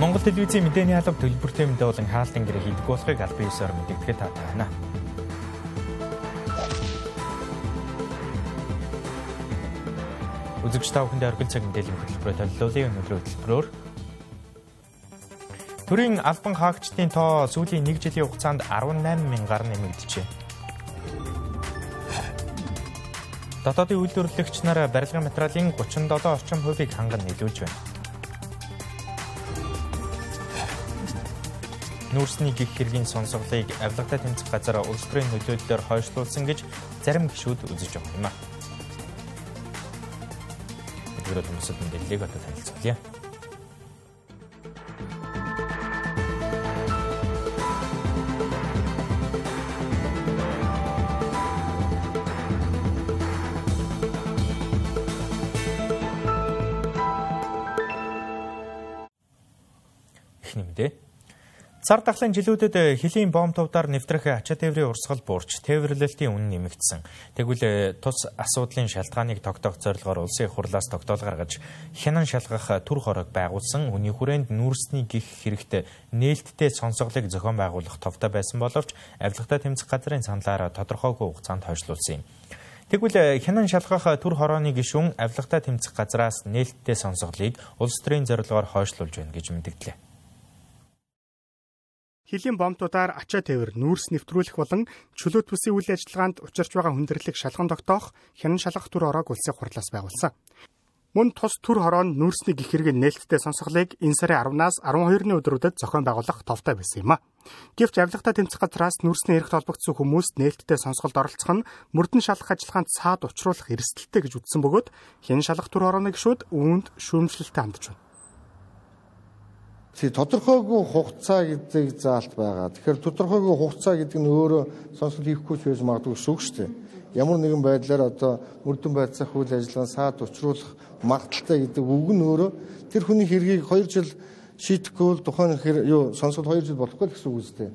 Монгол телевизийн мэдээний алба төлбөртэй мэдээ болон хаалтын гэрээ хийдэг болохыг албан ёсоор мэдэгдэхэд таатай байна. Үзэгч та бүхэндээ оргил цаг мэдээллийн хөтөлбөрөөр төлөвлөлийн өнөөдрийн хөтөлбөрөөр төрийн албан хаагчдын тоо сүүлийн 1 жилийн хугацаанд 18 мянгаар нэмэгдэжээ. Дотоодын үйлдвэрлэгч нар барилгын материалын 37 орчим хувийг ханган нийлүүлж байна. Нүүрсний гих хэргийн сонсголыг авилгатай тэмцэх газар улс төрийн нөлөөллөөр хойшлуулсан гэж зарим гишүүд үзэж байгаа юм а. Өдрөд хүмүүсд мэдээллийг одоо танилцуулъя. Эхний мэдээ Сар дахлын жилүүдэд хөлийн бомб тувдаар нэвтрэх ачаа тээврийн урсгал буурч тээвэрлэлтийн үнэ нэмэгдсэн. Тэгвэл тус асуудлын шалтгааныг тогтоох зорилгоор улсын их хурлаас тогтоол гаргаж хянан шалгах төр хорог байгуулсан. Үний хүрээнд нүүрсний гих хэрэгт нээлттэй сонсголыг зохион байгуулах товтой байсан боловч авилгатай тэмцэх газрын саналаар тодорхойгүй хугацаанд хойшлуулсан юм. Тэгвэл хянан шалгах төр хорооны гишүүн авилгатай тэмцэх газраас нээлттэй сонсголыг улс төрийн зорилгоор хойшлуулж байна гэж мэдгдлээ. Хилийн бомтуудаар ачаа тээвэр нүүрс нэвтрүүлэх болон чөлөө төсвийн үйл ажиллагаанд учирч байгаа хүндрэлийг шалган тогтоох хянан шалгах төр ороог улсын хурлаас байгуулсан. Мөн тус төр хороонд нүүрсний гих хэрэгэн нээлттэй сонсголыг энэ сарын 10-наас 12-ны өдрүүдэд зохион байгуулах товтой байсан юм а. Гэвч авилгатай тэмцэх газраас нүүрсний эрхт холбогдсон хүмүүст нээлттэй сонсголд оролцох нь мөрдөн шалгах ажиллагаанд цаад учруулах эрсдэлтэй гэж үзсэн бөгөөд хянан шалгах төр хорооны гишүүд үүнд шүүмжлэлтэй хандж байна. Тэгээ тодорхойгүй хугацаа гэдэг заалт байгаа. Тэгэхээр тодорхойгүй хугацаа гэдэг нь өөрөө сонсол хийхгүй ч байж магадгүй шүү дээ. Ямар нэгэн байдлаар одоо мөрдөн байцаах үйл ажиллагаа саад учруулах магадaltaй гэдэг үг нь өөрөө тэр хүний хэргийг 2 жил шийдэхгүй бол тухайн хэр юу сонсол 2 жил болохгүй гэсэн үг үстэй.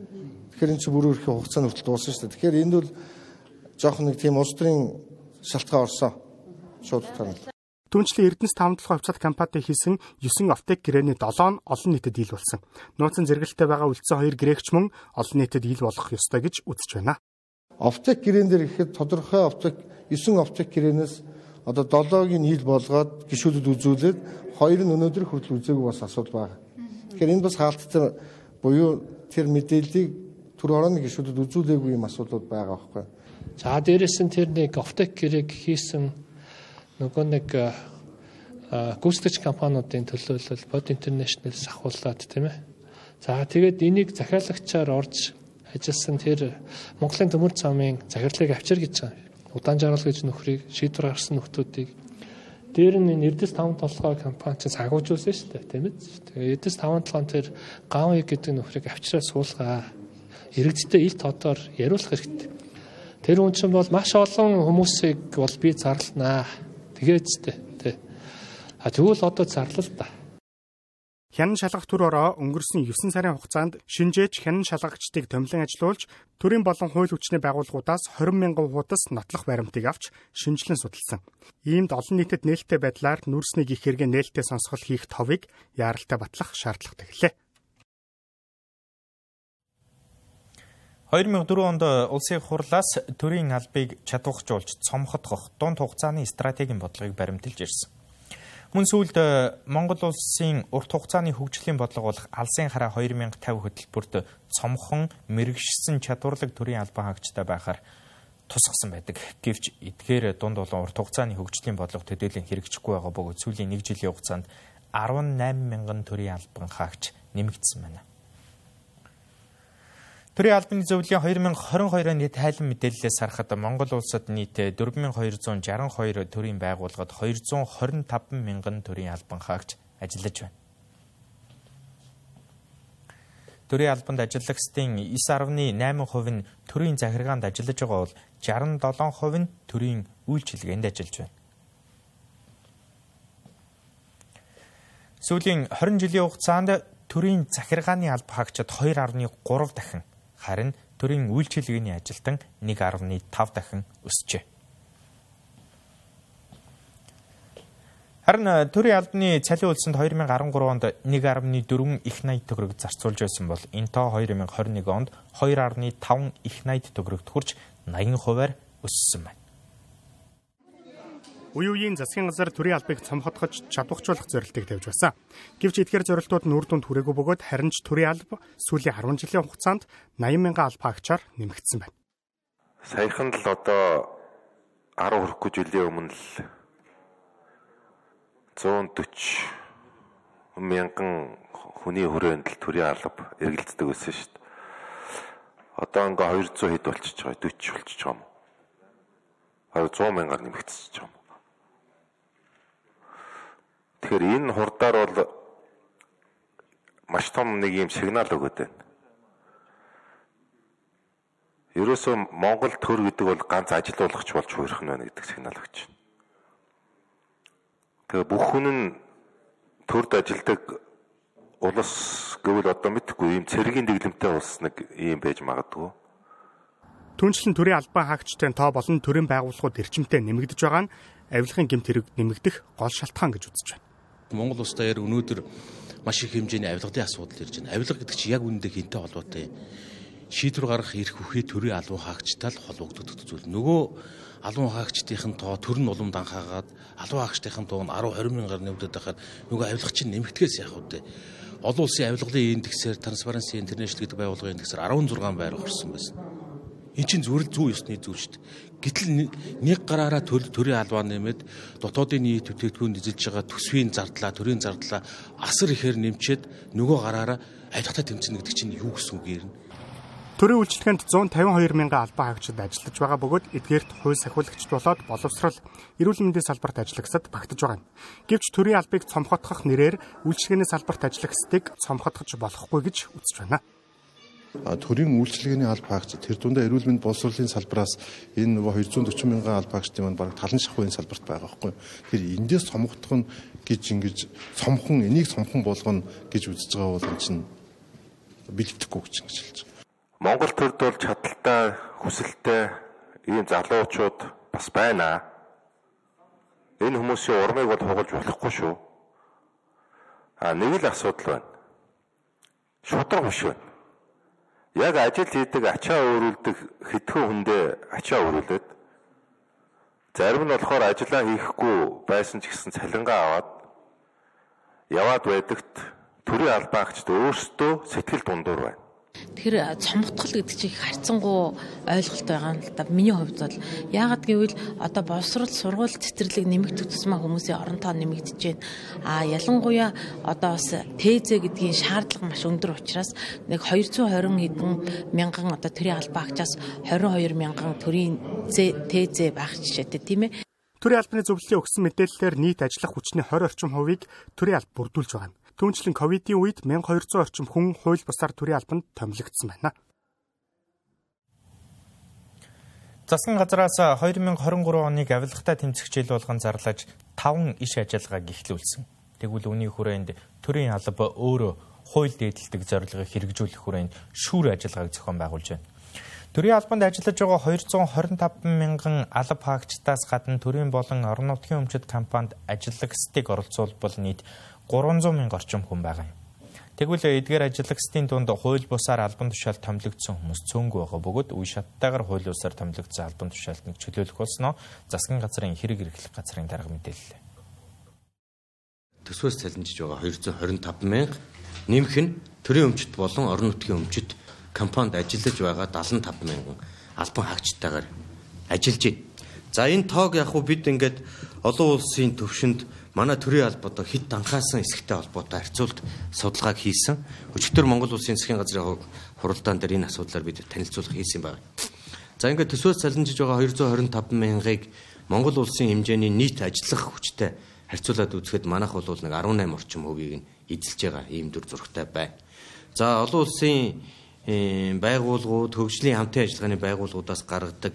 Тэгэхээр эн чинь бүр өөрхийн хугацааны хүртэл дууссан шүү дээ. Тэгэхээр энд бол жоох нэг тийм улс төрийн шалтгаан орсон. Шууд утгаар. Түүнчлэн Эрдэнэс 5 толгой хувьцаат компани хийсэн 9 оптек гэрээний 7 нь олон нийтэд ил болсон. Нууцын зэрэгэлтэй байгаа үлдсэн 2 гэрээгч мөн олон нийтэд ил болох ёстой гэж үзэж байна. Оптек гэрээн дээр ихэд тодорхой оптек 9 оптек гэрээнээс одоо 7-ыг нь ил болгоод гişүүдэд үзүүлээд хоёр нь өнөөдөр хүртэл үзээгүй бас асуудал байна. Тэгэхээр энэ бас хаалттай буюу тэр мэдээллийг төр орооны гişүүдэд үзүүлээгүй юм асуудлууд байгаа байхгүй. За дээрэс нь тэр нэг оптек гэрээг хийсэн нөгөө нэг гүйцэтгэгч компаниудын төлөөлөл Bod International-с ахуулаад тийм ээ. За тэгээд энийг захиалагчаар орж ажилласан тэр Монголын төмөр замын захирлыг авчир гэж байгаа. Удаан жаргал гэж нөхрийг шийдвэр гаргасан нөхдүүдийг дээр нь Эрдэс 5 толгой компани чинь сагуужуулсан шүү дээ тийм ээ. Тэгээд Эрдэс 5 толгойн тэр гавь гэдэг нөхрийг авчираа суулгаа. Иргэдтэй ил тодоор яриулах хэрэгтэй. Тэр хүн чинь бол маш олон хүмүүсийг бол би зарлнаа Тэгээд тэ. А тэгвэл одоо зарлал та. Хянан шалгах төр ороо өнгөрсөн 9 сарын хугацаанд шинжээч хянан шалгагчдыг томилон ажилуулж төрийн болон хууль хүчний байгууллагуудаас 20 мянган хуудас нотлох баримтыг авч шинжилэн судалсан. Иймд олон нийтэд нээлттэй байдлаар нүрсний гих хэрэгэ нээлттэй сонсгол хийх товыг яаралтай батлах шаардлагатай гэлээ. 2004 онд улсын хурлаас төрийн албыг чадвархжуулж цомхотгох дунд хугацааны стратегийн бодлогыг баримталж ирсэн. Мөн сүүлд Монгол улсын урт хугацааны хөгжлийн бодлого болох Алсын хараа 2050 хөтөлбөрт цомхон мэрэгшсэн чадварлаг төрийн албан хаагчтай байхаар тусгасан байдаг. Гэвч эдгээр дунд болон урт хугацааны хөгжлийн бодлого төдийлөн хэрэгжихгүй байгаа бөгөөд сүүлийн 1 жилийн хугацаанд 18 мянган төрийн албан хаагч нэмэгдсэн байна. Төрийн албаны зөвлөлийн 2022 оны тайлан мэдээллээс харахад Монгол улсад нийт 4262 төрийн байгууллагад 225 мянган төрийн албан хаагч ажиллаж байна. Төрийн албанд ажиллагчдын 9.8% нь төрийн захиргаанд ажиллаж байгаа бол 67% нь төрийн үйлчилгээнд ажиллаж байна. Сүүлийн 20 жилийн хугацаанд төрийн захиргааны алба хаагчид 2.3 дахин харин төрийн үйлчилгээний ажилтан 1.5 дахин өсжээ. Харин э, төрийн албаны цалин үлсэнд 2013 онд 1.4 их 80 төгрөг зарцуулж байсан бол энэ тоо 2021 онд 2.5 их 80 төгрөгт хүрч 80%-аар өссөн байна. Үе үеийн засгийн газар төрийн албыг цомхотгож чадварчлах зорилтыг тавьж байсан. Гэвч эдгээр зорилтууд нь үр дүнд хүрээгүй бөгөөд харин ч төрийн алба сүүлийн 10 жилийн хугацаанд 80 мянган алба агчаар нэмэгдсэн байна. Саяхан л одоо 10 хүрэхгүй жилийн өмнө л 140 мянган хүний хүрээнд л төрийн алба эргэлздэг байсан шүү дээ. Одоо ингээ 200 хэд болчихж байгаа 40 болчихж байгаа юм. Аа 100 мянгаар нэмэгдчихэж байгаа юм. Тэгэхээр энэ хурдаар бол маш том нэг юм сигнал өгöd байна. Ерөөсөө Монгол төр гэдэг бол ганц ажилуулагч болж хуурах нь байна гэдэг сигнал өгч байна. Тэгээ бүх хүн нь төрд ажилдаг улс гэвэл одоо мэдхгүй ийм цэргийн дэглэмтэй улс нэг ийм байж магадгүй. Түүнчлэн төрийн албан хаагчдын тоо болон төрийн байгууллагууд эрчимтэй нэмэгдэж байгаа нь авилгын гэмт хэрэг нэмэгдэх гол шалтгаан гэж үзэж байна. Монгол улс дээр өнөөдөр маш их хэмжээний авилгын асуудал ирж байна. Авилга гэдэг чинь яг үүндээ хинтээ холбоотой юм. Шийдвэр гаргах эрх бүхий төрийн албан хаагчтай л холбогддог зүйл. Нөгөө албан хаагчдын тоо төр нь улам данхаагаад албан хаагчдын тоо нь 10 20 мянгаар нэмэгдээд байхад нөгөө авилгач нь нэмэгдгээс яах вэ? Олон улсын авилгалын индексээр Transparency International гэдэг байгууллагын индексээр 16 байр орсон байсан. Эн чинь зүрэл зүү ёсны зүйл шүү дээ. Гэтэл нэг гараараа төрийн албаа нэмээд дотоодын нийт бүтээгдэхүүн эзэлж байгаа төсвийн зардлаа, төрийн зардлаа асар ихээр нэмчээд нөгөө гараараа ажилтаа тэмцэнэ гэдэг чинь юу гэсэн үг юм? Төрийн үйлчлэгэнд 152 мянган албан хаагчид ажиллаж байгаа бөгөөд эдгээрт хууль сахиулагчд болоод боловсрал, эрүүл мэндийн салбарт ажиллагсад багтаж байгаа юм. Гэвч төрийн албыг цомхотгох нэрээр үйлчлэгээний салбарт ажиллагсдыг цомхотгож болохгүй гэж үзэж байна. Төрийн үйлчлэгээний алба хаагч тэр дундаа эрүүл мэнд боловсролын салбараас энэ нөгөө 240 мянган алба хаагчдын маань баг талан шахуйн салбарт байгаа байхгүй. Тэр эндээс цомгдох нь гэж ингэж цомхон энийг цомхон болгоно гэж үзэж байгаа бол энэ чинь бэлтгэхгүй гэж хэлж байна. Монгол төрд бол чадaltaй, хүсэлтэй ийм залуучууд бас байна. Энэ хүмүүсийн урмыг бол хугалж болохгүй шүү. А нэг л асуудал байна. Шудраг биш байна. Яг ажил хийдэг, ачаа өөрүүлдэг хэдхэн хүндээ ачаа өөрүүлээд зарим нь болохоор ажиллаа хийхгүй байсан ч гэсэн цалингаа аваад яваад байдагт төрийн албаагчд өөрсдөө сэтгэл дундуур байна. Тэгэхээр цомгтгол гэдэг чинь харьцангуй ойлголт байгаа юм л да. Миний хувьд бол яагаад гэвэл одоо боловсрол сургууль цэцэрлэг нэмэгдэх тусмаа хүмүүсийн орон тоо нэмэгдэж байна. А ялангуяа одоо бас ТЗ гэдгийн шаардлага маш өндөр учраас нэг 220 хэдэн мянган одоо төрийн албаа агчаас 22 мянган төрийн ТЗ байх жишээтэй тийм ээ. Төрийн албаны зөвлөлийн өгсөн мэдээллээр нийт ажиллах хүчний 20 орчим хувийг төрийн алба бүрдүүлж байгаа юм. Түүнчлэн ковидын үед 1200 орчим хүн хууль бусаар төрийн албанд томилогдсон байна. Засгийн газраас 2023 оныг авилгатай тэмцэх жил болгон зарлаж 5 иш ажиллагааг эхлүүлсэн. Тэгвэл үүний хүрээнд төрийн алба өөрөө хууль дээдэлдэг зорилгыг хэрэгжүүлэх хүрээнд шүүр ажиллагааг зохион байгуулж байна. Төрийн албанд ажиллаж байгаа 225 мянган алба хаагчдаас гадна төрийн болон орон нутгийн өмчит компанид ажиллагчдыг оролцуулбал нийт 300 мянга орчим хүн байгаа юм. Тэгвэл эдгээр ажиллагчдын дунд хууль бусаар албан тушаал томилогдсон хүмүүс цөөнгүй байгаа бөгөөд үе шаттайгаар хууль бусаар томилогдсон албан тушаалтыг чөлөөлөх болсноо засгийн газрын хэрэг эрхлэх газрын дарга мэдээллээ. Төсвөөс цалинжиж байгаа 225 мянга нэмэх нь төрийн өмчт болон орон нутгийн өмчт компанид ажиллаж байгаа 75 мянган албан хаагчтайгаар ажиллаж байна. За энэ тоог яг бид ингээд олон улсын төвшөнд манай төрийн алба одоо хэд данхаасан эсэгтэй холбоотой харьцуулт судалгааг хийсэн. Өчигдөр Монгол Улсын засгийн газрын хуралдаан дээр энэ асуудлаар бид танилцуулга хийсэн байна. За ингээд төсвөөс цалинжиж байгаа 225 мянгыг Монгол Улсын хэмжээний нийт ажиллах хүчтэй харьцуулаад үзэхэд манайх бол нэг 18 орчим хувийг нь эзэлж байгаа ийм дүр зурагтай байна. За олон улсын байгууллагууд, хөгжлийн хамтын ажиллагааны байгууллагуудаас гаргадаг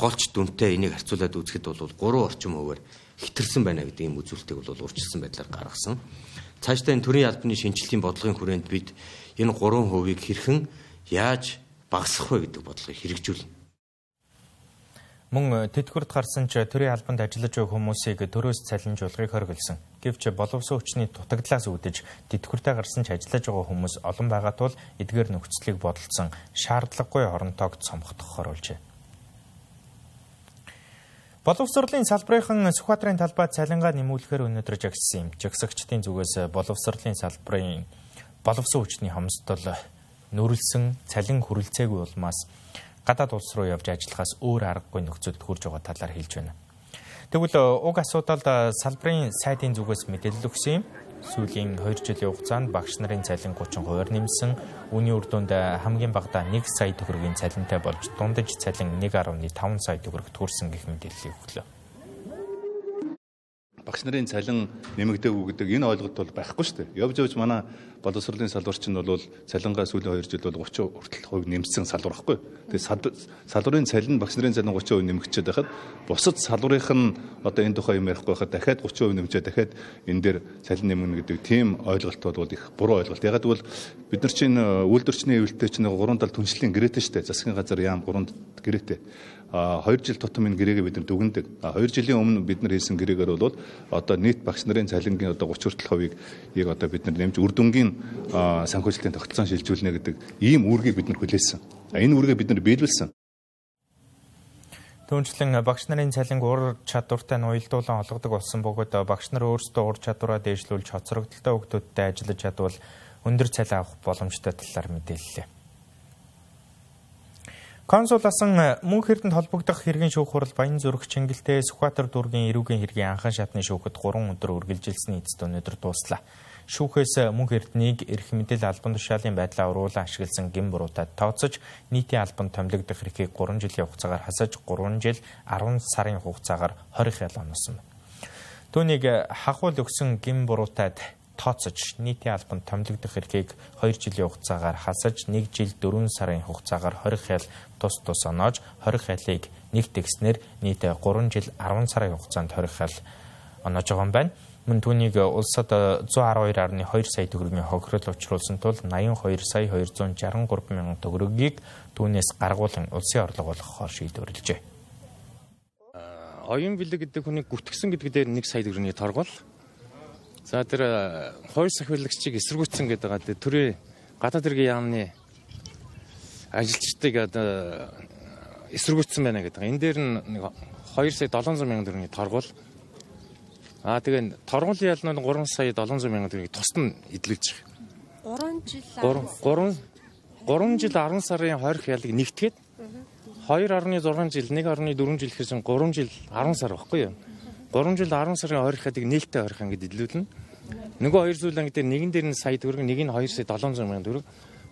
голч дүнтэй энийг харьцуулаад үзэхэд бол 3 орчим хувиар хитэрсэн байна гэдэг ийм үзүүлэлтийг бол урьдчилсан байдлаар гаргасан. Цаашдаа энэ төрийн албаны шинжилтийн бодлогын хүрээнд бид энэ 3%-ийг хэрхэн яаж багасгах вэ гэдэг бодлогыг хэрэгжүүлнэ. Мөн тэтгэврт гарсан ч төрийн албанд ажиллаж буй хүмүүсийг төрөөс цалинжуулахыг хориглосон. Гэвч боловсон хүчний дутагдлаас үүдэж тэтгэвртээ гарсан ч ажиллаж байгаа хүмүүс олон байгаа тул эдгээр нөхцөлийг бодолцсон шаардлагагүй оронтойг цомхдох оруулжээ. Боловсролын салбарынхан Сүхбаатарын талбай цалингаа нэмүүлэхээр өнөөдөр жагссан юм. Жагсагчдын зүгээс боловсролын салбарын боловсон хүчний хомсдол нүрэлсэн цалин хүрэлцээгүй улмаас гадаад улс руу явж ажиллахаас өөр аргагүй нөхцөлд хүрж байгаа талаар хэлж байна. Тэгвэл уг асуудалд салбарын сайдын зүгээс мэдээлэл өгсөн юм. Сүүлийн 2 жилийн хугацаанд багш нарын цалин 30% нэмсэн. Үүний үр дүнд хамгийн багадаа 1 сая төгрөгийн цалинтай болж дундаж цалин 1.5 сая төгрөгт хүрсэн гэх мэдээллийг өглөө багш нарын цалин нэмэгдээгүй гэдэг энэ ойлголт бол байхгүй шүү дээ. Явж явж манай боловсролын салбарч нь бол цалингаа сүүлийн 2 жил бол 30 хүртэл хувь нэмсэн салбар байхгүй. Тэгээ салбарын цалин багш нарын цалин 30% нэмэгдчихэд байхад бусад салбарынх нь одоо энэ тухай юм ярихгүй байхад дахиад 30% нэмжээ дахиад энэ дээр цалин нэмнэ гэдэг тийм ойлголт бол их буруу ойлголт. Ягаад гэвэл бид нар чинь үйлдвэрчний хэвлэлтэй чинь 3 тал түншлэлийн гэрээтэй шүү дээ. Засгийн газар яам 3 гэрээтэй. 2 жил тутам энэ гэрээгээ бид нар дүгнэдэг. 2 жилийн өмнө бид нар хийсэн гэрээгээр бол одоо нийт багш нарын цалингийн одоо 30 хүртэл хувийг ийг одоо бид нар нэмж үр дүнгийн санхүүжилтийн тогтолцоон шилжүүлнэ гэдэг ийм үүргийг бид нар хүлээсэн. Энэ үүргээ бид нар биелүүлсэн. Түүнчлэн багш нарын цалинг ур чадвартай нь уялдуулан олгодог болсон бөгөөд багш нар өөрсдөө ур чадвараа дээшлүүлж хоцрогдолтой хүүхдүүдтэй ажиллаж чадвал өндөр цалин авах боломжтой талаар мэдээллээ. Консул асан э, мөнх эрдэнэт холбогдох хэргийн шүүх хурал Баян зүрх Чингэлтэй Сүхбаатар дүүргийн эрүүгийн хэргийн анхан шатны шүүхэд 3 өдөр үргэлжилсэн эцэст өнөөдөр дууслаа. Шүүхээс э, мөнх эрднийг эрх мэдэл албан тушаалын байдлаа уруулан ашигласан гин буруутад тооцож нийтийн албанд томилогдох эрхийг 3 жилийн хугацаагаар хасаж 3 жил 10 сарын хугацаагаар 20 хял оносон. Түүнийг э, хахуул өгсөн гин буруутад тооцож нийтийн албанд томилогдох эрхийг 2 жилийн хугацаагаар хасаж 1 жил 4 сарын хугацаагаар 20 хял тус тус оноож 20 хялыг нэг тэгснэр нийт 3 жил 10 сарын хугацаанд 20 хял оноож байгаа юм байна. Мөн түүнийг улсад 112.2 сая төгрөгийн хохирол учруулсан тул 82 сая 263 мянган төгрөгийг түүнээс гаргуулan улсын орлого болгохоор шийдвэрлэжээ. Оюун бэлэг гэдэг хүний гүтгсэн гэдэг дээр 1 сая төгрөгийн торгол За тэр э, хоёр сахиулагчийг эсэргүүцсэн гэдэг байгаа. Төрийн гадаад хэргийн яамны ажилчдыг одоо эсэргүүцсэн байна гэдэг. Энэ дээр нэг 2 сая 700 мянган төгрөгийн торгуул. Аа тэгээ торгуулийн ял нь 3 сая 700 мянган төгрөгийг тусад нь эдлүүлж байгаа. 3 жил 3 3 жил 10 сарын 20 ялыг нэгтгээд 2.6 жил 1.4 жил гэхээс 3 жил 10 сар баггүй юу? 3 жил 10 сарын ойрхотыг нээлттэй ойрхон ингэж идлүүлнэ. Нөгөө хоёр зүйл ангид нэгэн дээр нь сая төгрөг, нэг нь 2 сая 700 мянган төгрөг.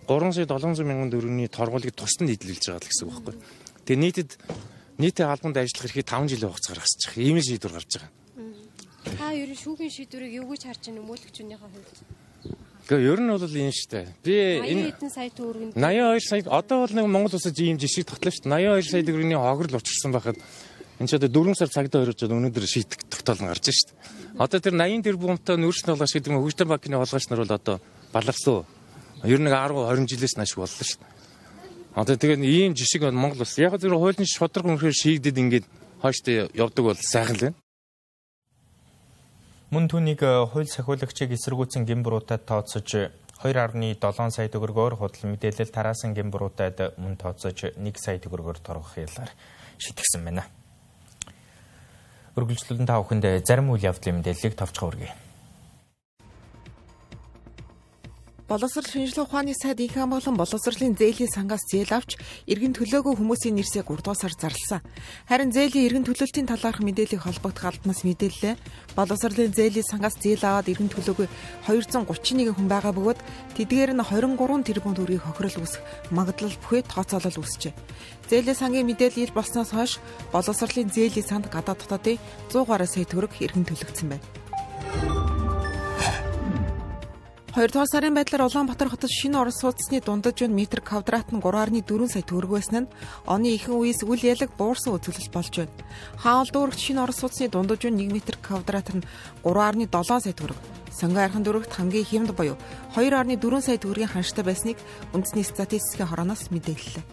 3 сая 700 мянган төгрөгийн торгуулийг тусад нь эдлүүлж байгаа гэсэн үг байхгүй. Тэгээ нийтэд нийтээ албанд ажиллах эрхийг 5 жилийн хугацаагаар хасчих. Ийм шийдвэр гарч байгаа. Та ер нь шүүхийн шийдвэрийг юу гэж харж байна өмөөлөгчнийхээ хувьд? Гэхдээ ер нь бол энэ шүү дээ. Би энэ хэдэн сая төгрөгийн 82 сая одоо бол нэг Монгол улсад ийм жишээ тоглоо шүү дээ. 82 сая төгрөгийн хогрол учирсан байхад энэ ч одоо 4 сар цагдаа өрөөж өнөөдөр шийдэх тогтоол гарч шүү дээ. Одоо тэр 80 тэрбумтай нөөцний болгош гэдэг нь хөгжлийн банкны болгооч нар бол одоо баларсан. Ер нь 10 20 жилээс нааш боллоо шүү дээ. Одоо тэгээд ийм жишг Монгол улс яг зөв хуулийн шудраг үнэхээр шийгдэд ингээд хойштой явдаг бол сайхан л байна. Мөн түүнийг э, хууль сахиулагчийг эсэргүүцэн гимбруудад тооцож 2.7 сая төгрөгөөр худал мэдээлэл тараасан гимбруудад мөн тооцож 1 сая төгрөгөөр торгох ялаар шийтгэсэн байна үргэлжлүүлэн та бүхэнд зарим үйл явдлын мэдээллийг товчхон хүргэе. Боловсрол шинжилгээ ухааны сайд их хамгаалан боловсролын зээлийн сангаас зээл авч иргэн төлөөгүй хүмүүсийн нэрсээ 3 дуусаар зарласан. Харин зээлийн иргэн төлөлтийн талаарх мэдээллийг холбогдох албанаас мэдээллээ. Боловсролын зээлийн сангаас зээл аваад иргэн төлөөгүй 231 хүн байгаа бөгөөд тэдгээр нь 23 тэрбум төгрөгийг хохирол үүсэх магадлал бүхий тооцоолол үүсчээ. Зээлийн сангийн мэдээлэл ил болсноос хойш боловсролын зээлийн санд гадаад дотоодын 100 гаруй сая төгрөг иргэн төлөгдсөн байна. Хоёрдугаар сарын байдлаар Улаанбаатар хотод шинэ орос сууцны дундаж үн метр квадрат нь 3.4 сая төгрөг байсан нь оны ихэнх үеэс үл ялэг буурсан үзүүлэлт болж байна. Хаал дүүрэгт шинэ орос сууцны дундаж үн 1 метр квадрат нь 3.7 сая төгрөг. Сонгон архан дүүрэгт хамгийн хямд буюу 2.4 сая төгрөгийн ханштай байсныг үндэсний статистикийн хорооноос мэдээллээ.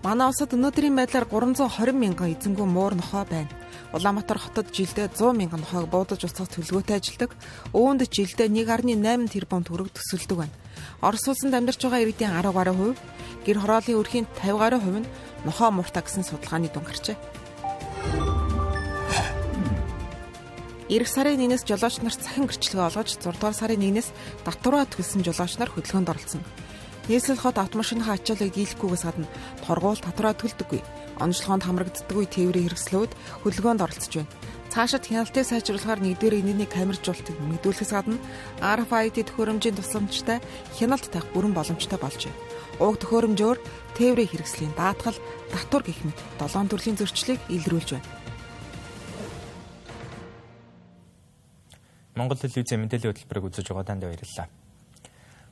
Манай улсад өнөөдрийн байдлаар 320 мянган эзэнгүү муур нохой байна. Улаанбаатар хотод жилдээ 100 мянган нохойг буудаж устгах төлөвлөгөөтэй ажилдаг. Өвөнд жилдээ 1.8 тэрбум төгрөг төсөлдөг байна. Орос улсанд амьдарч байгаа иргэдийн 10 гаруй хувь, гэр хорооллын өрхийн 50 гаруй хувь нь нохой мууртаа гэсэн судалгааны дүн гарчээ. Ирэх сарын 1-ээс жолооч нарт цахин гэрчлэгээ олгож 6 дугаар сарын 1-ээс татвараа төлсөн жолооч нар хөдөлгөөнд оролцсон. Нийслэл хот автомашиныхаа ачааллыг дийлэхгүйгээс гадна торгуул татвараа төлдөггүй. Онцлогоонд хамрагддаггүй тээврийн хэрэгслүүд хөдөлгөөнд оролцож байна. Цаашид хяналтыг сайжруулахаар нэгдүгээр энэний камержуултыг нэмэгдүүлэхээс гадна RFID төхөөрөмжийн тусламжтай хяналт тавих бүрэн боломжтой болжээ. Уг төхөөрөмжөөр тээврийн хэрэгслийн даатгал, татвар гэх мэт долоон төрлийн зөрчлийг илрүүлж байна. Монгол телевизийн мэдээллийн хөтөлбөрийг үзэж байгаа танд баярлалаа.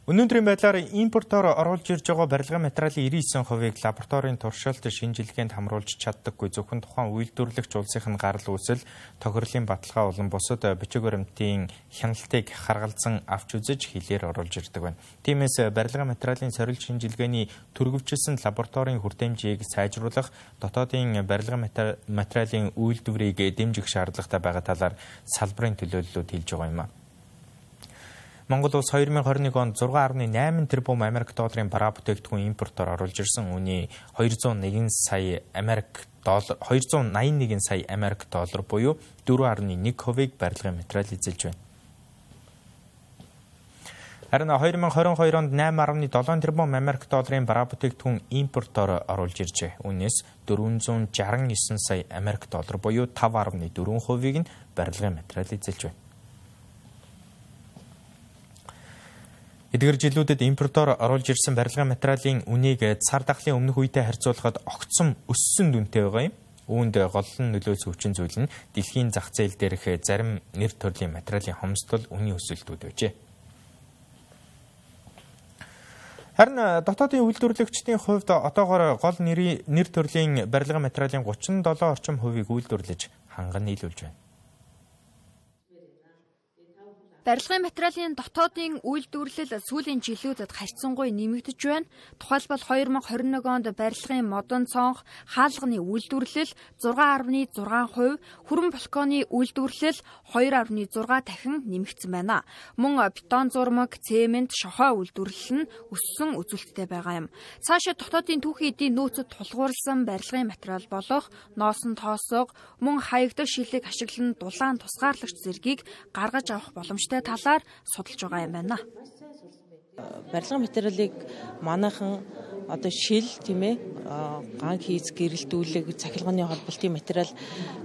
Өнөөдрийн байдлаар импортоор оруулж ирж байгаа барилгын материалын 99%-ыг лабораторийн туршилт шинжилгээнд хамруулж чаддаггүй зөвхөн тухайн үйлдвэрлэгч улсынх нь гарал үүсэл тохирлын баталгаа болон бусад бичиг баримтын хяналтыг харгалзан авч үзэж хилээр оруулж ирдэг байна. Тиймээс барилгын материалын сорилт шинжилгээний төрөвчлсөн лабораторийн хүртээмжийг сайжруулах, дотоодын барилгын материалын үйлдвэрийг дэмжих шаардлагатай байгаа талаар салбарын төлөөллүүд хэлж байгаа юм а. Монгол улс 2021 онд 6.8 тэрбум Америк долларын бараа бүтээгдэхүүн импортоор оруулж ирсэн. Үүний 201 сая Америк доллар 281 сая Америк доллар буюу 4.1%-ийг барилгын материал эзэлж байна. Харин 2022 онд 8.7 тэрбум Америк долларын бараа бүтээгдэхүүн импортоор оруулж иржээ. Үүнээс 469 сая Америк доллар буюу 5.4%-ийг нь барилгын материал эзэлж байна. Эдгээр жилүүдэд импортоор оруулж ирсэн барилгын материалын үнийг цар тахлын өмнөх үетэй харьцуулахад огцом өссөн дүнтэй байгаа юм. Үүнд гол нь нөлөөсөн хүчин зүйл нь дэлхийн зах зээл дээрх зарим нэр төрлийн материалын хомсдол үнийн өсөлтүүд байжээ. Харин дотоодын үйлдвэрлэгчдийн хувьд одоогоор гол нэр төрлийн барилгын материалын 37 орчим хувийг үйлдвэрлэж ханган нийлүүлж байна. Барилгын материалын дотоодын үйлдвэрлэл сүүлийн жилүүдэд харьцангуй нэмэгдэж байна. Тухайлбал 2021 онд барилгын модон цонх хаалганы үйлдвэрлэл 6.6%, хүрэн балконы үйлдвэрлэл 2.6 дахин нэмэгдсэн байна. Мөн бетон зурмаг, цемент, шохоо үйлдвэрлэл нь өссөн үзүүлэлттэй байгаа юм. Цаашаа дотоодын түүхийн эдийн нөөцөд тулгуурласан барилгын материал болох ноосон тоосго, мөн хаягдах шилэг ашиглан дулаан тусгаарлагч зэргийг гаргаж авах боломжтой хэрэгтэй талаар судалж байгаа юм байна. Барилгын материалыг манайхан одоо шил тийм ээ ган хийц гэрэлтүүлэг цахилгааны холболтын материал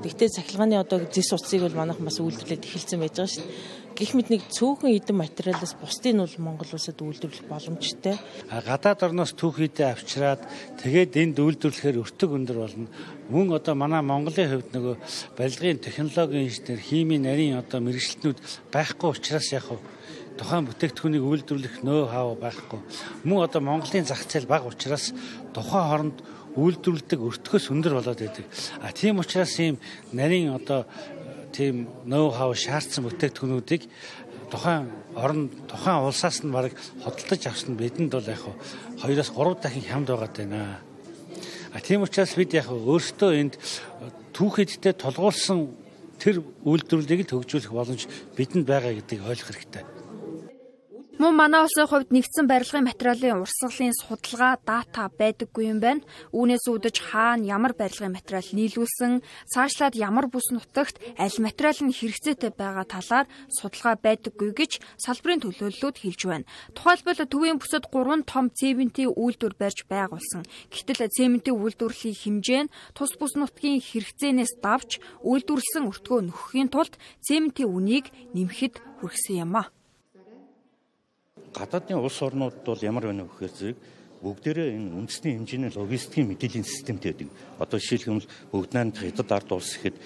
тэгтээ цахилгааны одоо зэс утсыг бол манайхан бас үйлдвэрлээд эхэлсэн байж байгаа шүү дээ. Гэх мэт нэг цөөхөн эдэн материалаас бусдыг нь бол Монгол улсад үйлдвэрлэх боломжтой. Гадаад орноос түүхийдээ авчираад тэгээд энд үйлдвэрлэхээр өртөг өндөр болно. Мөн одоо манай Монголын хувьд нөгөө барилгын технологийн инженер, химийн нарийн одоо мэрэгчлэтнүүд байхгүй учраас яг тухайн бүтээгдэхүүнийг үйлдвэрлэх нөө хав байхгүй. Мөн одоо Монголын зах зээл бага учраас тухайн хооронд үйлдвэрлэдэг өртгөөс өндөр болоод байдаг. А тийм учраас ийм нарийн одоо тийм нөө хав шаардсан бүтээгдэхүүнүүдийг тухайн орон тухайн улсаас нь баг хөдөлж авсан бидэнд бол яг 2-оос 3 дахин хямд байгаад байна. А тийм учраас бид яг өөрсдөө энд түүхэдтэй тулгуурсан тэр үйлдвэрлэлийг л хөгжүүлэх боломж бидэнд байгаа гэдгийг ойлгох хэрэгтэй. Мөн манай улсын хувьд нэгдсэн барилгын материалын урсгалын судалгаа дата байдаггүй юм байна. Үүнээс үүдэж хаана ямар барилгын материал нийлүүлсэн, цаашлаад ямар бүс нутагт аль материал нь хэрэгцээтэй байгаа талаар судалгаа байдаггүй гэж салбарын төлөөллүүд хэлж байна. Тухайлбал төвийн бүсэд 3 том цементийн үйлдвэр барьж байгуулсан. Гэвтэл цементийн үйлдвэрлэлийн хэмжээ нь тус бүс нутгийн хэрэгцээнээс давж үйлдвэрлэсэн өртгөө нөхөхийн тулд цементийн үнийг нэмэхэд хүргэсэн юм а гадаадын улс орнууд бол ямар байна вэ гэхээр зэрэг бүгдээрээ энэ үндэсний хэмжээний логистикийн мэдээллийн системтэй байдаг. Одоо жишээлбэл бүгд найрамд хятад ард улс гэхэд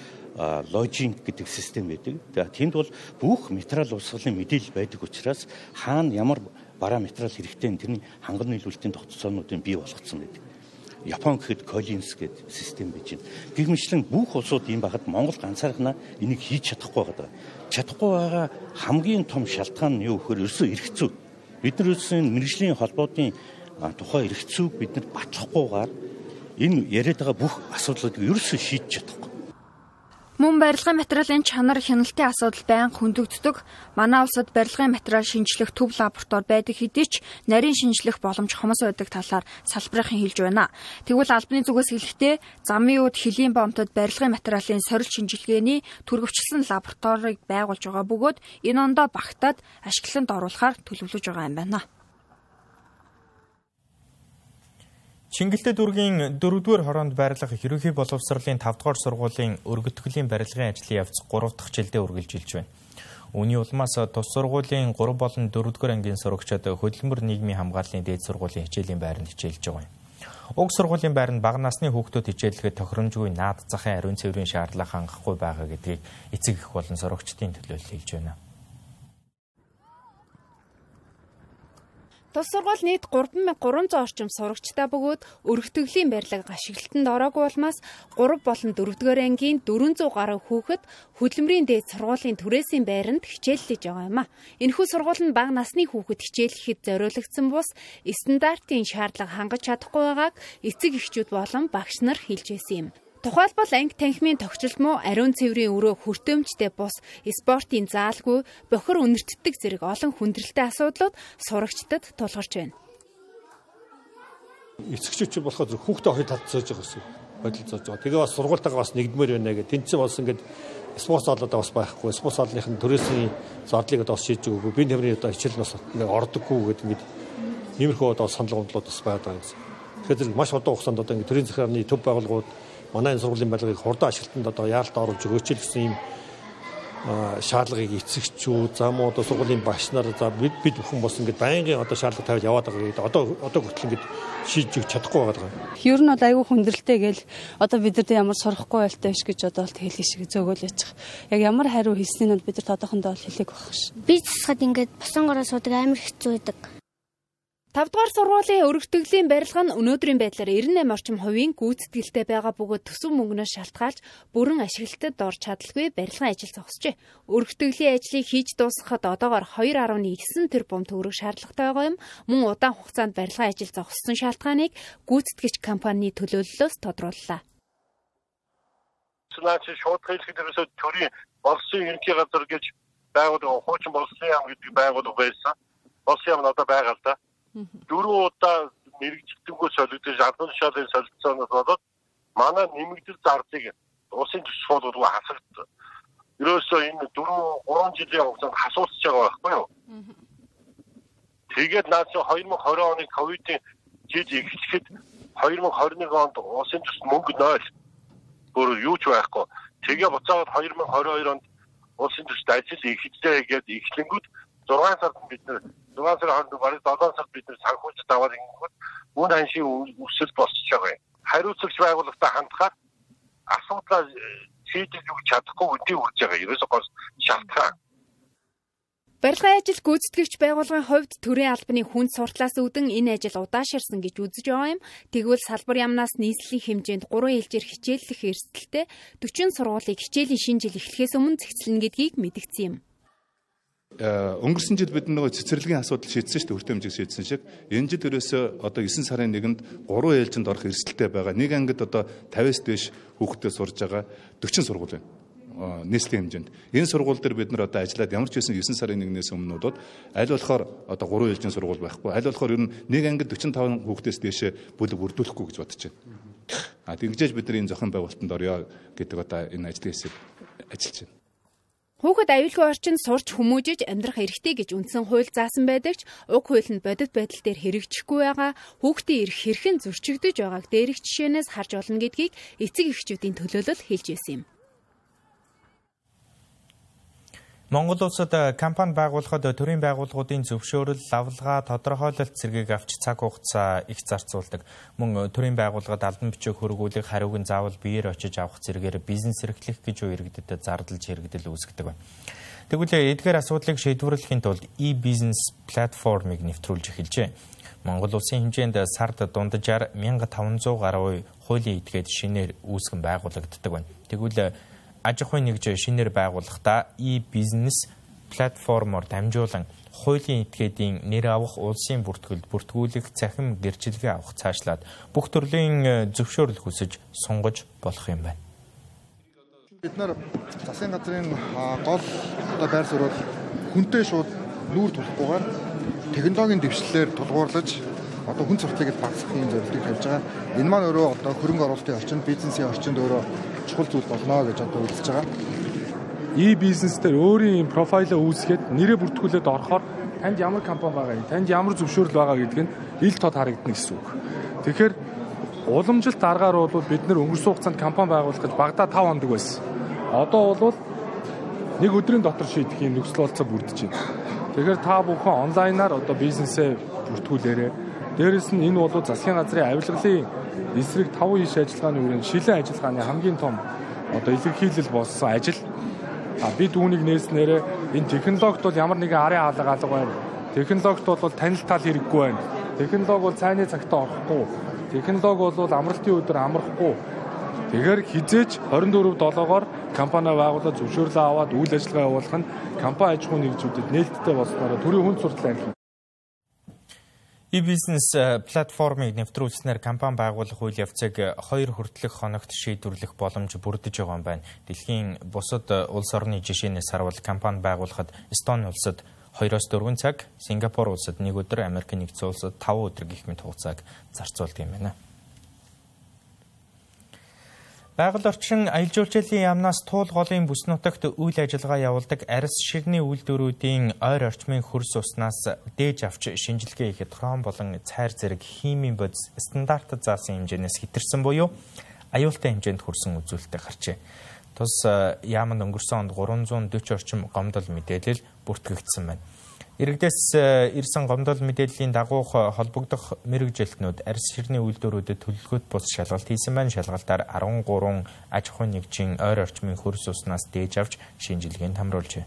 ложинг гэдэг систем байдаг. Тэгээ тэнд бол бүх материал урсгалын мэдээлэл байдаг учраас хаана ямар бараа материал хэрэгтэй тэрний ханган нийлүүлэлтийн тогтцоонуудыг бий болгоцсон байдаг. Япон гэхэд Collins гэдэг систем байж байна. Гэгмэчлэн бүх улсууд ийм багт Монгол ганцаархнаа энийг хийж чадахгүй байгаа. Чадахгүй байгаа хамгийн том шалтгаан нь юу гэхээр ерөөсөө эрх зүй бид нар үсэн мэрэгжлийн холбоодын тухай эрх зүйг бид нар батлахгүйгээр энэ яриад байгаа бүх асуудлуудыг ерөөсөө шийдэж чадахгүй. Мөн барилгын материалын чанар хяналтын асуудал байн хөндөгддөг. Манай улсад барилгын материал шинжлэх төв лаборатори байдаг хэдий ч нарийн шинжлэх боломж хомос байдаг талаар салбарынхан хэлж байна. Тэгвэл албаны зүгээс хэлэхдээ замын үед хөлийн бомтод барилгын материалын сорил шинжилгээний түргэвчлсэн лабораторийг байгуулж байгаа бөгөөд энэ ондоо багтаад ашиглалтанд оруулахаар төлөвлөж байгаа юм байна. Чингэлтэй дүүргийн 4-р хороонд байрлах ерөнхий боловсролын 5-р сургуулийн өргөтгөлийн барилгын ажлын явц 3 дахь жилдээ үргэлжилж байна. Үүний улмаас тус сургуулийн 3 болон 4-р ангийн сурагчид хөдөлмөр нийгмийн хамгааллын дээд сургуулийн хичээлийн байранд хичээлж байгаа юм. Уг сургуулийн байранд бага насны хүүхдүүд хичээлэхэд тохиромжгүй наад захын ариун цэврийн шаардлага хангахгүй байгаа гэдгийг эцэг эх болон сурагчдын төлөөлөл хэлж байна. Тус сургууль нийт 3300 орчим сурагчтай бөгөөд өргөтгөлийн барилга ашиглалтанд ороогүй улмаас 3 болон 4-р ангийн 400 гаруй хүүхэд хөдөлмөрийн дээд сургуулийн түрээсийн байранд хичээллэж байгаа юм а. Энэхүү сургууль нь бага насны хүүхэд хичээллэхэд зориулагдсан бус стандартын шаардлага хангаж чадахгүй байгааг эцэг эхчүүд болон багш нар хэлж байсан юм. Тухайлбал анги танхимын тогтчлт муу ариун цэврийн өрөө хүртээмжтэй бус спортын заалгүй бохир үнэртдэг зэрэг олон хүндрэлтэй асуудлууд сурагчдад тулгарч байна. Эцэгчүүд болохоор хүүхдээ хоёр талд зөөж байгаа гэсэн бодол зөөж байгаа. Тэгээ бас сургуультайгаа бас нэгдмээр байна гэх. Тэнцэн болсон ингээд спорт залуудаа бас байхгүй. Спорт залууныхын төрөөсийн зардлыг одоо шийдэж өгөөгүй. Би нэмрийн одоо хичээл бас ордоггүй гэдэг ингээд нэмэрхүү одоо санал гомдлууд бас байдаг гэсэн. Тэгэхээр маш удаан хугацаанд одоо ингээд төрийн захиргааны төв байгууллагууд манай энэ сургуулийн барилгыг хурдан ашиглалтанд одоо яаралт оруулж өгөөч л гэсэн юм шаардлагыг эцэгчүүд зам одоо сургуулийн багш нар за бид бид бүхэн бас ингээд байнгын одоо шаардлага тавиад яваад байгаа гэдэг одоо одоо хүртэл ингээд шийдэж өгч чадахгүй байгаа. Ер нь бол айгүй хүндрэлтэй гээл одоо бид нар ямар сурахгүй байлтай биш гэж одоо л хэлэх шиг зөөгөл яж. Яг ямар хариу хэлснийг нь бид нар тодорхондоо хэлээг байх ш. Би засахад ингээд босонгороо суудаг амар хэцүү байдаг. 5 дугаар сургуулийн өргөтгөлийн барилга нь өнөөдрийн байдлаар 98 орчим хувийн гүйцэтгэлтэй байгаа бөгөөд төсөв мөнгнөөс шалтгаалж бүрэн ашиглалтад орж чадалгүй барилгын ажил зогсжээ. Өргөтгөлийн ажлыг хийж дуусгахад одоогоор 2.9 тэрбум төгрөг шаардлагатай байгаа юм. Мөн удаан хугацаанд барилгын ажил зогссон шалтгааныг гүйцэтгэгч компанийн төлөөллөөс тодрууллаа. Наач шууд хэлэхэд ерөөсөө төрийн болсон ерөнхий газар гэж байгуулга хуучин болсон яам гэдэг байгуулга байсан. Болсон нь одоо байгаа л да дөрөв удаа мэрэгжлэггүй солигдож албан тушаалын солилцооноос болоод манай нэмэгдэл зардыг улсын төсвөл рүү хасагдсан. Ерөөсөө энэ 4 3 жилийн хугацаанд хасуулж байгаа байхгүй юу? Тэгээд наад 2020 оны ковидын жил эхлэхэд 2021 онд улсын төс мөнгө 0. Өөр юу ч байхгүй. Тэгээ буцаад 2022 онд улсын төсд ажил эхэллээ гэдээ эхлэнгүүт 6 сард бид нэр 6 сарын хооронд бараг 7 сард бид нэр санхүүж даваад ингэнгүүт үн ханшийн өсөл босч байгаа юм. Хариуцлагч байгууллагатай хандхаар асуудлаа шийдэж өгч чадахгүй үдий үрж байгаа. Ерөөсөө гол шалтгаан. Барилгын ажил гүйцэтгэгч байгууллагын хувьд төрийн албаны хүн суртлаас үүдэн энэ ажил удаашарсан гэж үзэж байгаа юм. Тэгвэл салбар яамнаас нийслэлийн хэмжээнд 3 ээлжээр хичээллэх эрсдэлтэй 40 сургуулийг хичээлийн шинэ жил эхлэхээс өмнө цэгцлэнэ гэдгийг мэдгдсэн юм. Э, өнгөрсөн жил бид нөгөө цэцэрлэгийн асуудал шийдсэн шүү дээ хүртээмж шийдсэн шиг энэ жил ерөөсөө одоо 9 сарын 1-нд 3 ээлжинд орох эрсдэлтэй байгаа. Нэг ангид одоо 50-с дээш хүүхдэд сурж байгаа 40 сургууль байна нийслэлийн хэмжээнд. Энэ сургууль дээр бид нар одоо ажиллаад ямар ч байсан 9 сарын 1-ээс өмнөдод аль болохоор одоо 3 ээлжийн сургууль байхгүй. Аль болохоор ер нь нэг ангид 45 хүүхдээс дээшээ бүлэг бүрдүүлэхгүй гэж бодож байна. А тэгжээж бид нар энэ зохион байгуулалтанд орё гэдэг одоо энэ ажлын хэсэг ажиллаж байна. Хүүхэд аюулгүй орчинд сурч хүмүүжиж амьдрах эрхтэй гэж үндсэн хууль заасан байдаг ч уг хууль нь бодит байдал дээр хэрэгжихгүй байгаа хүүхдийн эрх хэрхэн зөрчигдөж байгааг дээрх жишээнээс харж олно гэдгийг эцэг эхчүүдийн төлөөлөл хэлж байсан юм. Монгол улсад компани байгуулахад төрийн байгууллагуудын зөвшөөрөл, лавлгаа, тодорхойлолт зэргийг авч цаг хугацаа их зарцуулдаг. Мөн төрийн байгууллагад албан бичиг хөргүүлэх хариуг нь заавал биеэр очиж авах зэрэгээр бизнес эрхлэх гэж иргэдэд зардалж хэрэгдэл үүсгдэг байна. Тэгвэл эдгээр асуудлыг шийдвэрлэхийн тулд e-бизнес платформыг нэвтрүүлж эхэлжээ. Монгол улсын хэмжээнд сард дунджаар 1500 гаруй хуулийн этгээд шинээр үүсгэн байгуулагддаг байна. Тэгвэл аж ахуйн нэгж шинээр байгуулахдаа e-бизнес платформоор дамжуулан хуулийн этгээдийн нэр авах улсын бүртгэлд бүртгүүлэх цахим гэрчилгээ авах цаашлаад бүх төрлийн зөвшөөрөл хүсэж сунгаж болох юм байна. Бид нар засгийн газрын гол одоо байр суурь хүнтэй шууд нүүр тулахгүйгээр технологийн дэвшлэлээр тулгуурлаж одоо хүн сурталчилгааг багасгахын зорилтыг тавьж байгаа. Энэ маань өөрөө одоо хөрөнгө оруулалтын орчинд, бизнесийн орчинд өөрөө чухал зүйл болно гэж одоо үзэж байгаа. E-бизнес дээр өөрийн профайлаа үүсгээд нэрээ бүртгүүлээд орохоор танд ямар компани байгаа танд ямар зөвшөөрөл байгаа гэдг нь ил тод харагдана гэсэн үг. Тэгэхээр уламжилт аргаар бол бид нэр өнгөрсөн хугацаанд компани байгуулах гэж багада 5 хоног байсан. Одоо бол нэг өдрийн дотор шийдэх юм нөхцөл болцоо бүрдэж байна. Тэгэхээр та бүхэн онлайнаар одоо бизнесээ бүртгүүлээрэй. Дээрэс нь энэ бол засгийн газрын авилгалын эсрэг 5 иш ажиллагааны үрийн шилэн ажиллагааны хамгийн том одоо илэрхийлэл болсон ажил А бид үүнийг нээснээр энэ технологид бол ямар нэгэн арын хаалга алга байна. Технологид бол танил тал хэрэггүй байна. Технологи бол цайны цагтаа орохгүй. Технологи бол амралтын өдөр амрахгүй. Тэгэхээр хизээч 24 7-оор компани байгуулаад зөвшөөрлөө аваад үйл ажиллагаа явуулах нь компани аж ахуйн нэгжүүдэд нээлттэй болсноор төрийн хүн суртал архив E-бизнес э, платформыг нэвтрүүлснээр компани байгуулах үйл явцыг э, хоёр хүртэлх хоногт шийдвэрлэх боломж бүрдэж байгаа юм байна. Дэлхийн бусад э, улс орны жишээнээс харвал компани байгуулахад Эстони улсад 2-4 цаг, Сингапур улсад 1 өдөр, Америк нэгдсэн улсад 5 өдөр гэх мэт хугацааг зарцуулдаг юм байна. Байгаль орчин аялал жуулчлалын яамнаас туул голын бүс нутагт үйл ажиллагаа явуулдаг арьс ширний үйлдвэрүүдийн ойр орчмын хөрс уснаас дээж авч шинжилгээ хийхэд хром болон цайр зэрэг химийн бодис стандартад заасан хэмжээнээс хэтэрсэн буюу аюултай хэмжээнд хүрсэн үзүүлэлт гарчээ. Тус яамд өнгөрсөн онд 340 орчим гомдол мэдээлэл бүртгэгдсэн байна. Иргэдээс э, ирсэн гомдол мэдээллийн дагуу холбогдох мэрэгжилтнүүд арьс ширний үйлдвэрүүдэд төлөвлөгөөт бус шалгалт хийсэн байна. Шалгалтаар 13 аж ахуйн нэгжийн ойр орчмын хөрс уснаас дээж авч шинжилгээнд хамруулжээ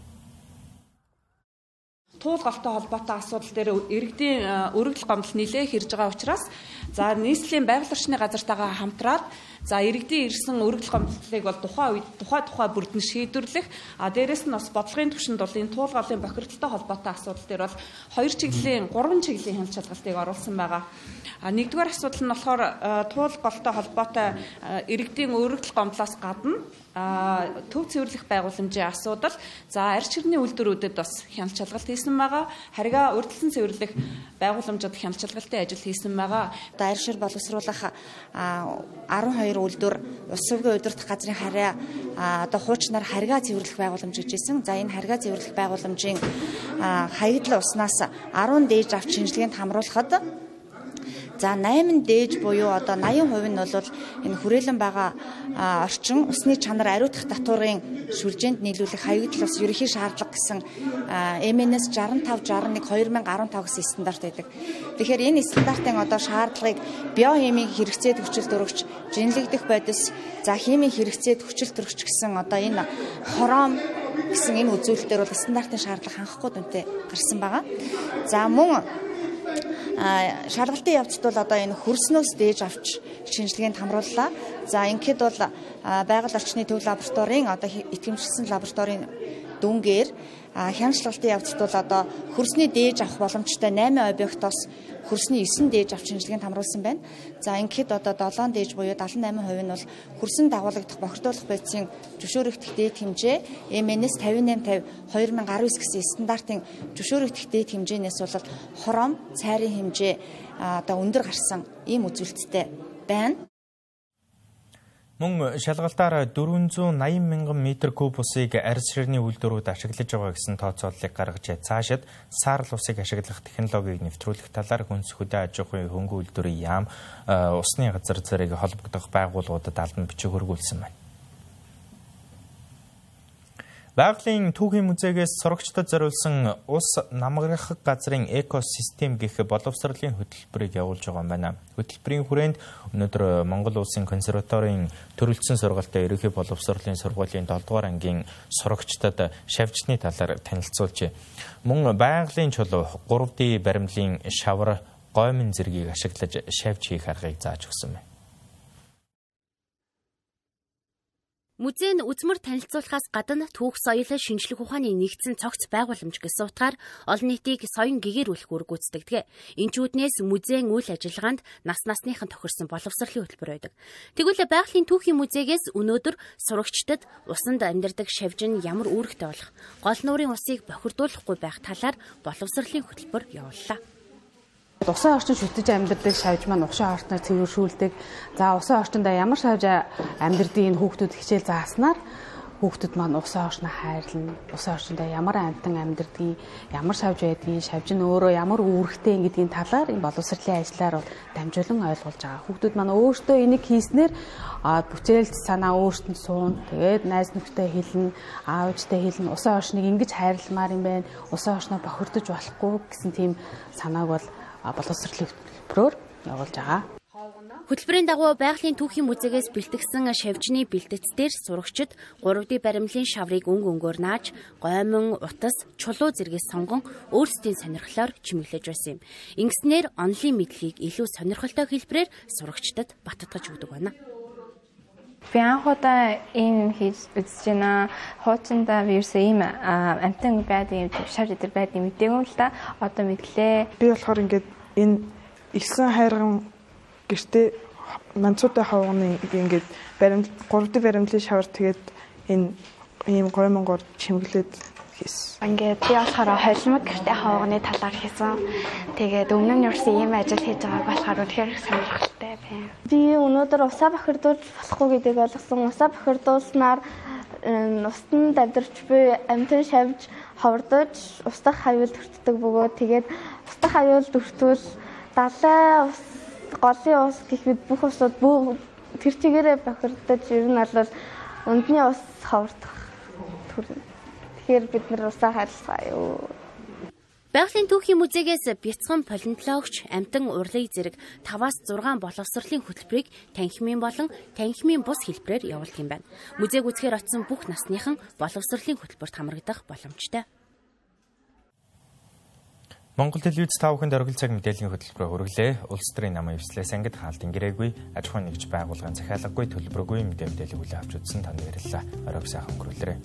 туул голтой холбоотой асуудал дээр иргэдийн э, өргөдөл гомдол нэлээх ирж байгаа учраас за нийслэлийн байгаль орчны газартаагаа хамтраад за иргэдийн ирсэн өргөдөл гомдлыг бол тухайн үед тухай тухай бүрдэн шийдвэрлэх а дээрэс нь бас бодлогын түвшинд бол энэ туул голын бохирдолтой холбоотой асуудал дээр бол хоёр чиглэлийн гурван чиглэлийн хяналт шалгалтыг оруулсан байгаа. А нэгдүгээр асуудал нь болохоор э, туул голтой холбоотой э, иргэдийн өргөдөл гомдлоос гадна төв цэвэрлэх байгууламжийн асуудал за арьс чирний үйлдвэрүүдэд бас хяналт шалгалт хийсэн байгаа. Харьгаа урьдчилан цэвэрлэх байгууламжууд хяналт шалгалтын ажил хийсэн байгаа. Одоо арьс шир боловсруулах 12 үйлдвэр ус сүвгийн удирдах газрын харьяа одоо хуучнаар харьгаа цэвэрлэх байгууламж гэж хэлсэн. За энэ харьгаа цэвэрлэх байгууламжийн хаягдлын уснаас 10 дээж авч шинжилгээнд хамруулахад За 8 дээж буюу одоо 80% нь бол энэ хүрээлэн байгаа орчин усны чанар ариутгах татварын шүлжээнд нийлүүлэх хаягдл бас ерөнхий шаардлага гэсэн MNS 65 61 2015 гэсэн стандарт байдаг. Тэгэхээр энэ стандартын одоо шаардлагыг биохимийн хэрэгцээд хүчил дөрөгч, жинлэгдэх бодис, за химийн хэрэгцээд хүчил төрөгч гэсэн одоо энэ хором гэсэн энэ үзүүлэлтээр бол стандартын шаардлага хангахгүй дүнтэй гарсан байгаа. За мөн шалгалтын явцд бол одоо энэ хөрснөөс дээж авч шинжилгээнд хамрууллаа. За ингээд бол байгаль орчны төв лабораторийн одоо итгэмжлсэн лабораторийн дүнгээр хяналтын явцд бол одоо хөрсний дээж авах боломжтой 8 объектоос хөрсний 9 дээж авч шинжилгээнд хамруулсан байна. За ингээд одоо 7 дээж буюу 78% нь бол хөрсөн дагуулгадах бохирдуулах байцын зөвшөөрөгдөх дээд хэмжээ MNS 5850 2019 гэсэн стандартын зөвшөөрөгдөх дээд хэмжээнээс бол хором, цайрын хэмжээ одоо өндөр гарсан ийм үзүүлэлттэй байна. Мөн шалгалтаар 480 мянган метр куб усыг арьс ширний үйлдвэрүүд ашиглаж байгаа гэсэн тооцооллыг гаргажээ. Цаашид саарл усыг ашиглах технологиг нэвтрүүлэх талаар хүнс хөдөө аж ахуйн хөнгө үйлдвэрийн яам усны газар зэрэг холбогдох байгууллагуудад албан бичиг хөргүүлсэн байна. Байгалийн түүхийн музейгээс сурагчдад зориулсан ус намграх газрын экосистем гэх боловсролын хөтөлбөрийг явуулж байгаа юм байна. Хөтөлбөрийн хүрээнд өнөөдөр Монгол Улсын консерваторийн төрөлцсөн сургалтын ерөнхий боловсролын сургуулийн 7 дугаар ангийн сурагчдад шавжны талаар танилцуулжээ. Мөн байгалийн чулуу 3D баримлын шавар гоймын зэргийг ашиглаж шавж хийх аргыг зааж өгсөн байна. Музей нь үзмэр танилцуулахаас гадна түүх соёл шинжлэх ухааны нэгдсэн цогц байгууламж гэсэн утгаар олон нийтийг соён гэгэрүүлэх үүрэг гүйцэтгэдэг. Энчүүднээс музейн үйл ажиллагаанд нас насныхан тохирсон боловсролын хөтөлбөр байдаг. Тэгвэл байгалийн түүхийн музейгээс өнөөдөр сурагчдад усанд амьдардаг шавжин ямар үүрэгтэй болох, гол нуурын усыг бохирдуулахгүй байх талаар боловсролын хөтөлбөр явууллаа. Усан орчинд шүтэж амьдардаг шавж маань уушаа ортноор цэвэршүүлдэг. За усан орчиндаа ямар шавж амьдардгийг хүүхдүүд хичээл зааснаар хүүхдүүд маань усан орчноо хайрлна. Усан орчиндаа ямар амтан амьдардгийг, ямар шавж байдгийг, шавж нь өөрөө ямар үүрэгтэй гэдгийн талаар энэ боловсролын ажлаар бол дамжуулан ойлгуулж байгаа. Хүүхдүүд маань өөртөө энийг хийснээр бүтээлт санаа өөртөнд суун. Тэгээд найз нөхдөд хэлнэ, аавчтай хэлнэ. Усан орчныг ингэж хайрламаар юм байна. Усан орчноо бохирдож болохгүй гэсэн тийм санааг бол боловсролын хөтөлбөрөөр явуулж байгаа. Хөтөлбөрийн дагуу байгалийн түүхийн музейгээс бэлтгэсэн шавжны бэлтгэцээр сурагчид 3D баримлын шаврыг өнг өнгөөр нааж, гоймон, утас, чулуу зэргээс сонгон өөрсдийн сонирхлоор чимэглэж байсан юм. Ингэснээр онлын мэдлэгийг илүү сонирхолтой хэлбэрээр сурагчдад баттгаж өгдөг байна. Би анхудаа ийм хийж үзэж байна. Хуучиндаа вирус ийм амтан байд юм шавж идэр байд юм мэдээгүй л да. Одоо мэдлээ. Би болохоор ингээд энэ элсэн хайрган гэртээ манцуутай хавганы ингээд баримт 3D баримтлын шавар тэгээд энэ ийм гоймонгоор чимэглээд хийсэн. Ингээд би болохоор холимог гэртээ хавганы талаар хийсэн. Тэгээд өмнө нь ерөөс ийм ажил хийж байгааг болохоор үнэхээр сонирхолтой байна. Би өнөөдөр усаа бохирдуулж болохгүй гэдгийг ойлгосон. Усаа бохирдуулснаар устанд амьдарч буй амтэн шавж ховрдож устдах хавьд төртдөг бөгөөд тэгээд устдах хавьд төртвөл далай ус голын ус гэхэд бүх усууд бүх тэр чигээрээ бохирдож ер нь бол өндний ус ховрдох төрнө. Тэгэхээр бид нар усаа харилцгаа юу. Байгалийн түүхийн музейгээс бяцхан палеонтологч амтан урлыг зэрэг 5-аас 6 боловсролын хөтөлбөрийг танхимын болон танхимын бус хэлбэрээр явуулдаг юм байна. Музейг үзэхээр очсон бүх насныхан боловсролын хөтөлбөрт хамрагдах боломжтой. Монгол телевиз та бүхэнд оргил цаг мэдээллийн хөтөлбөрөөр хүргэлээ. Улс төрийн намын эвслээс ангид хаалтын гэрээгүй, аж ахуйн нэгж байгууллагын захиалгагүй төлбөргүй мэдээ мэдээлэл хүлээн авч үзсэн танд баярлалаа. Оройг сайхан өнгөрүүлээрэй.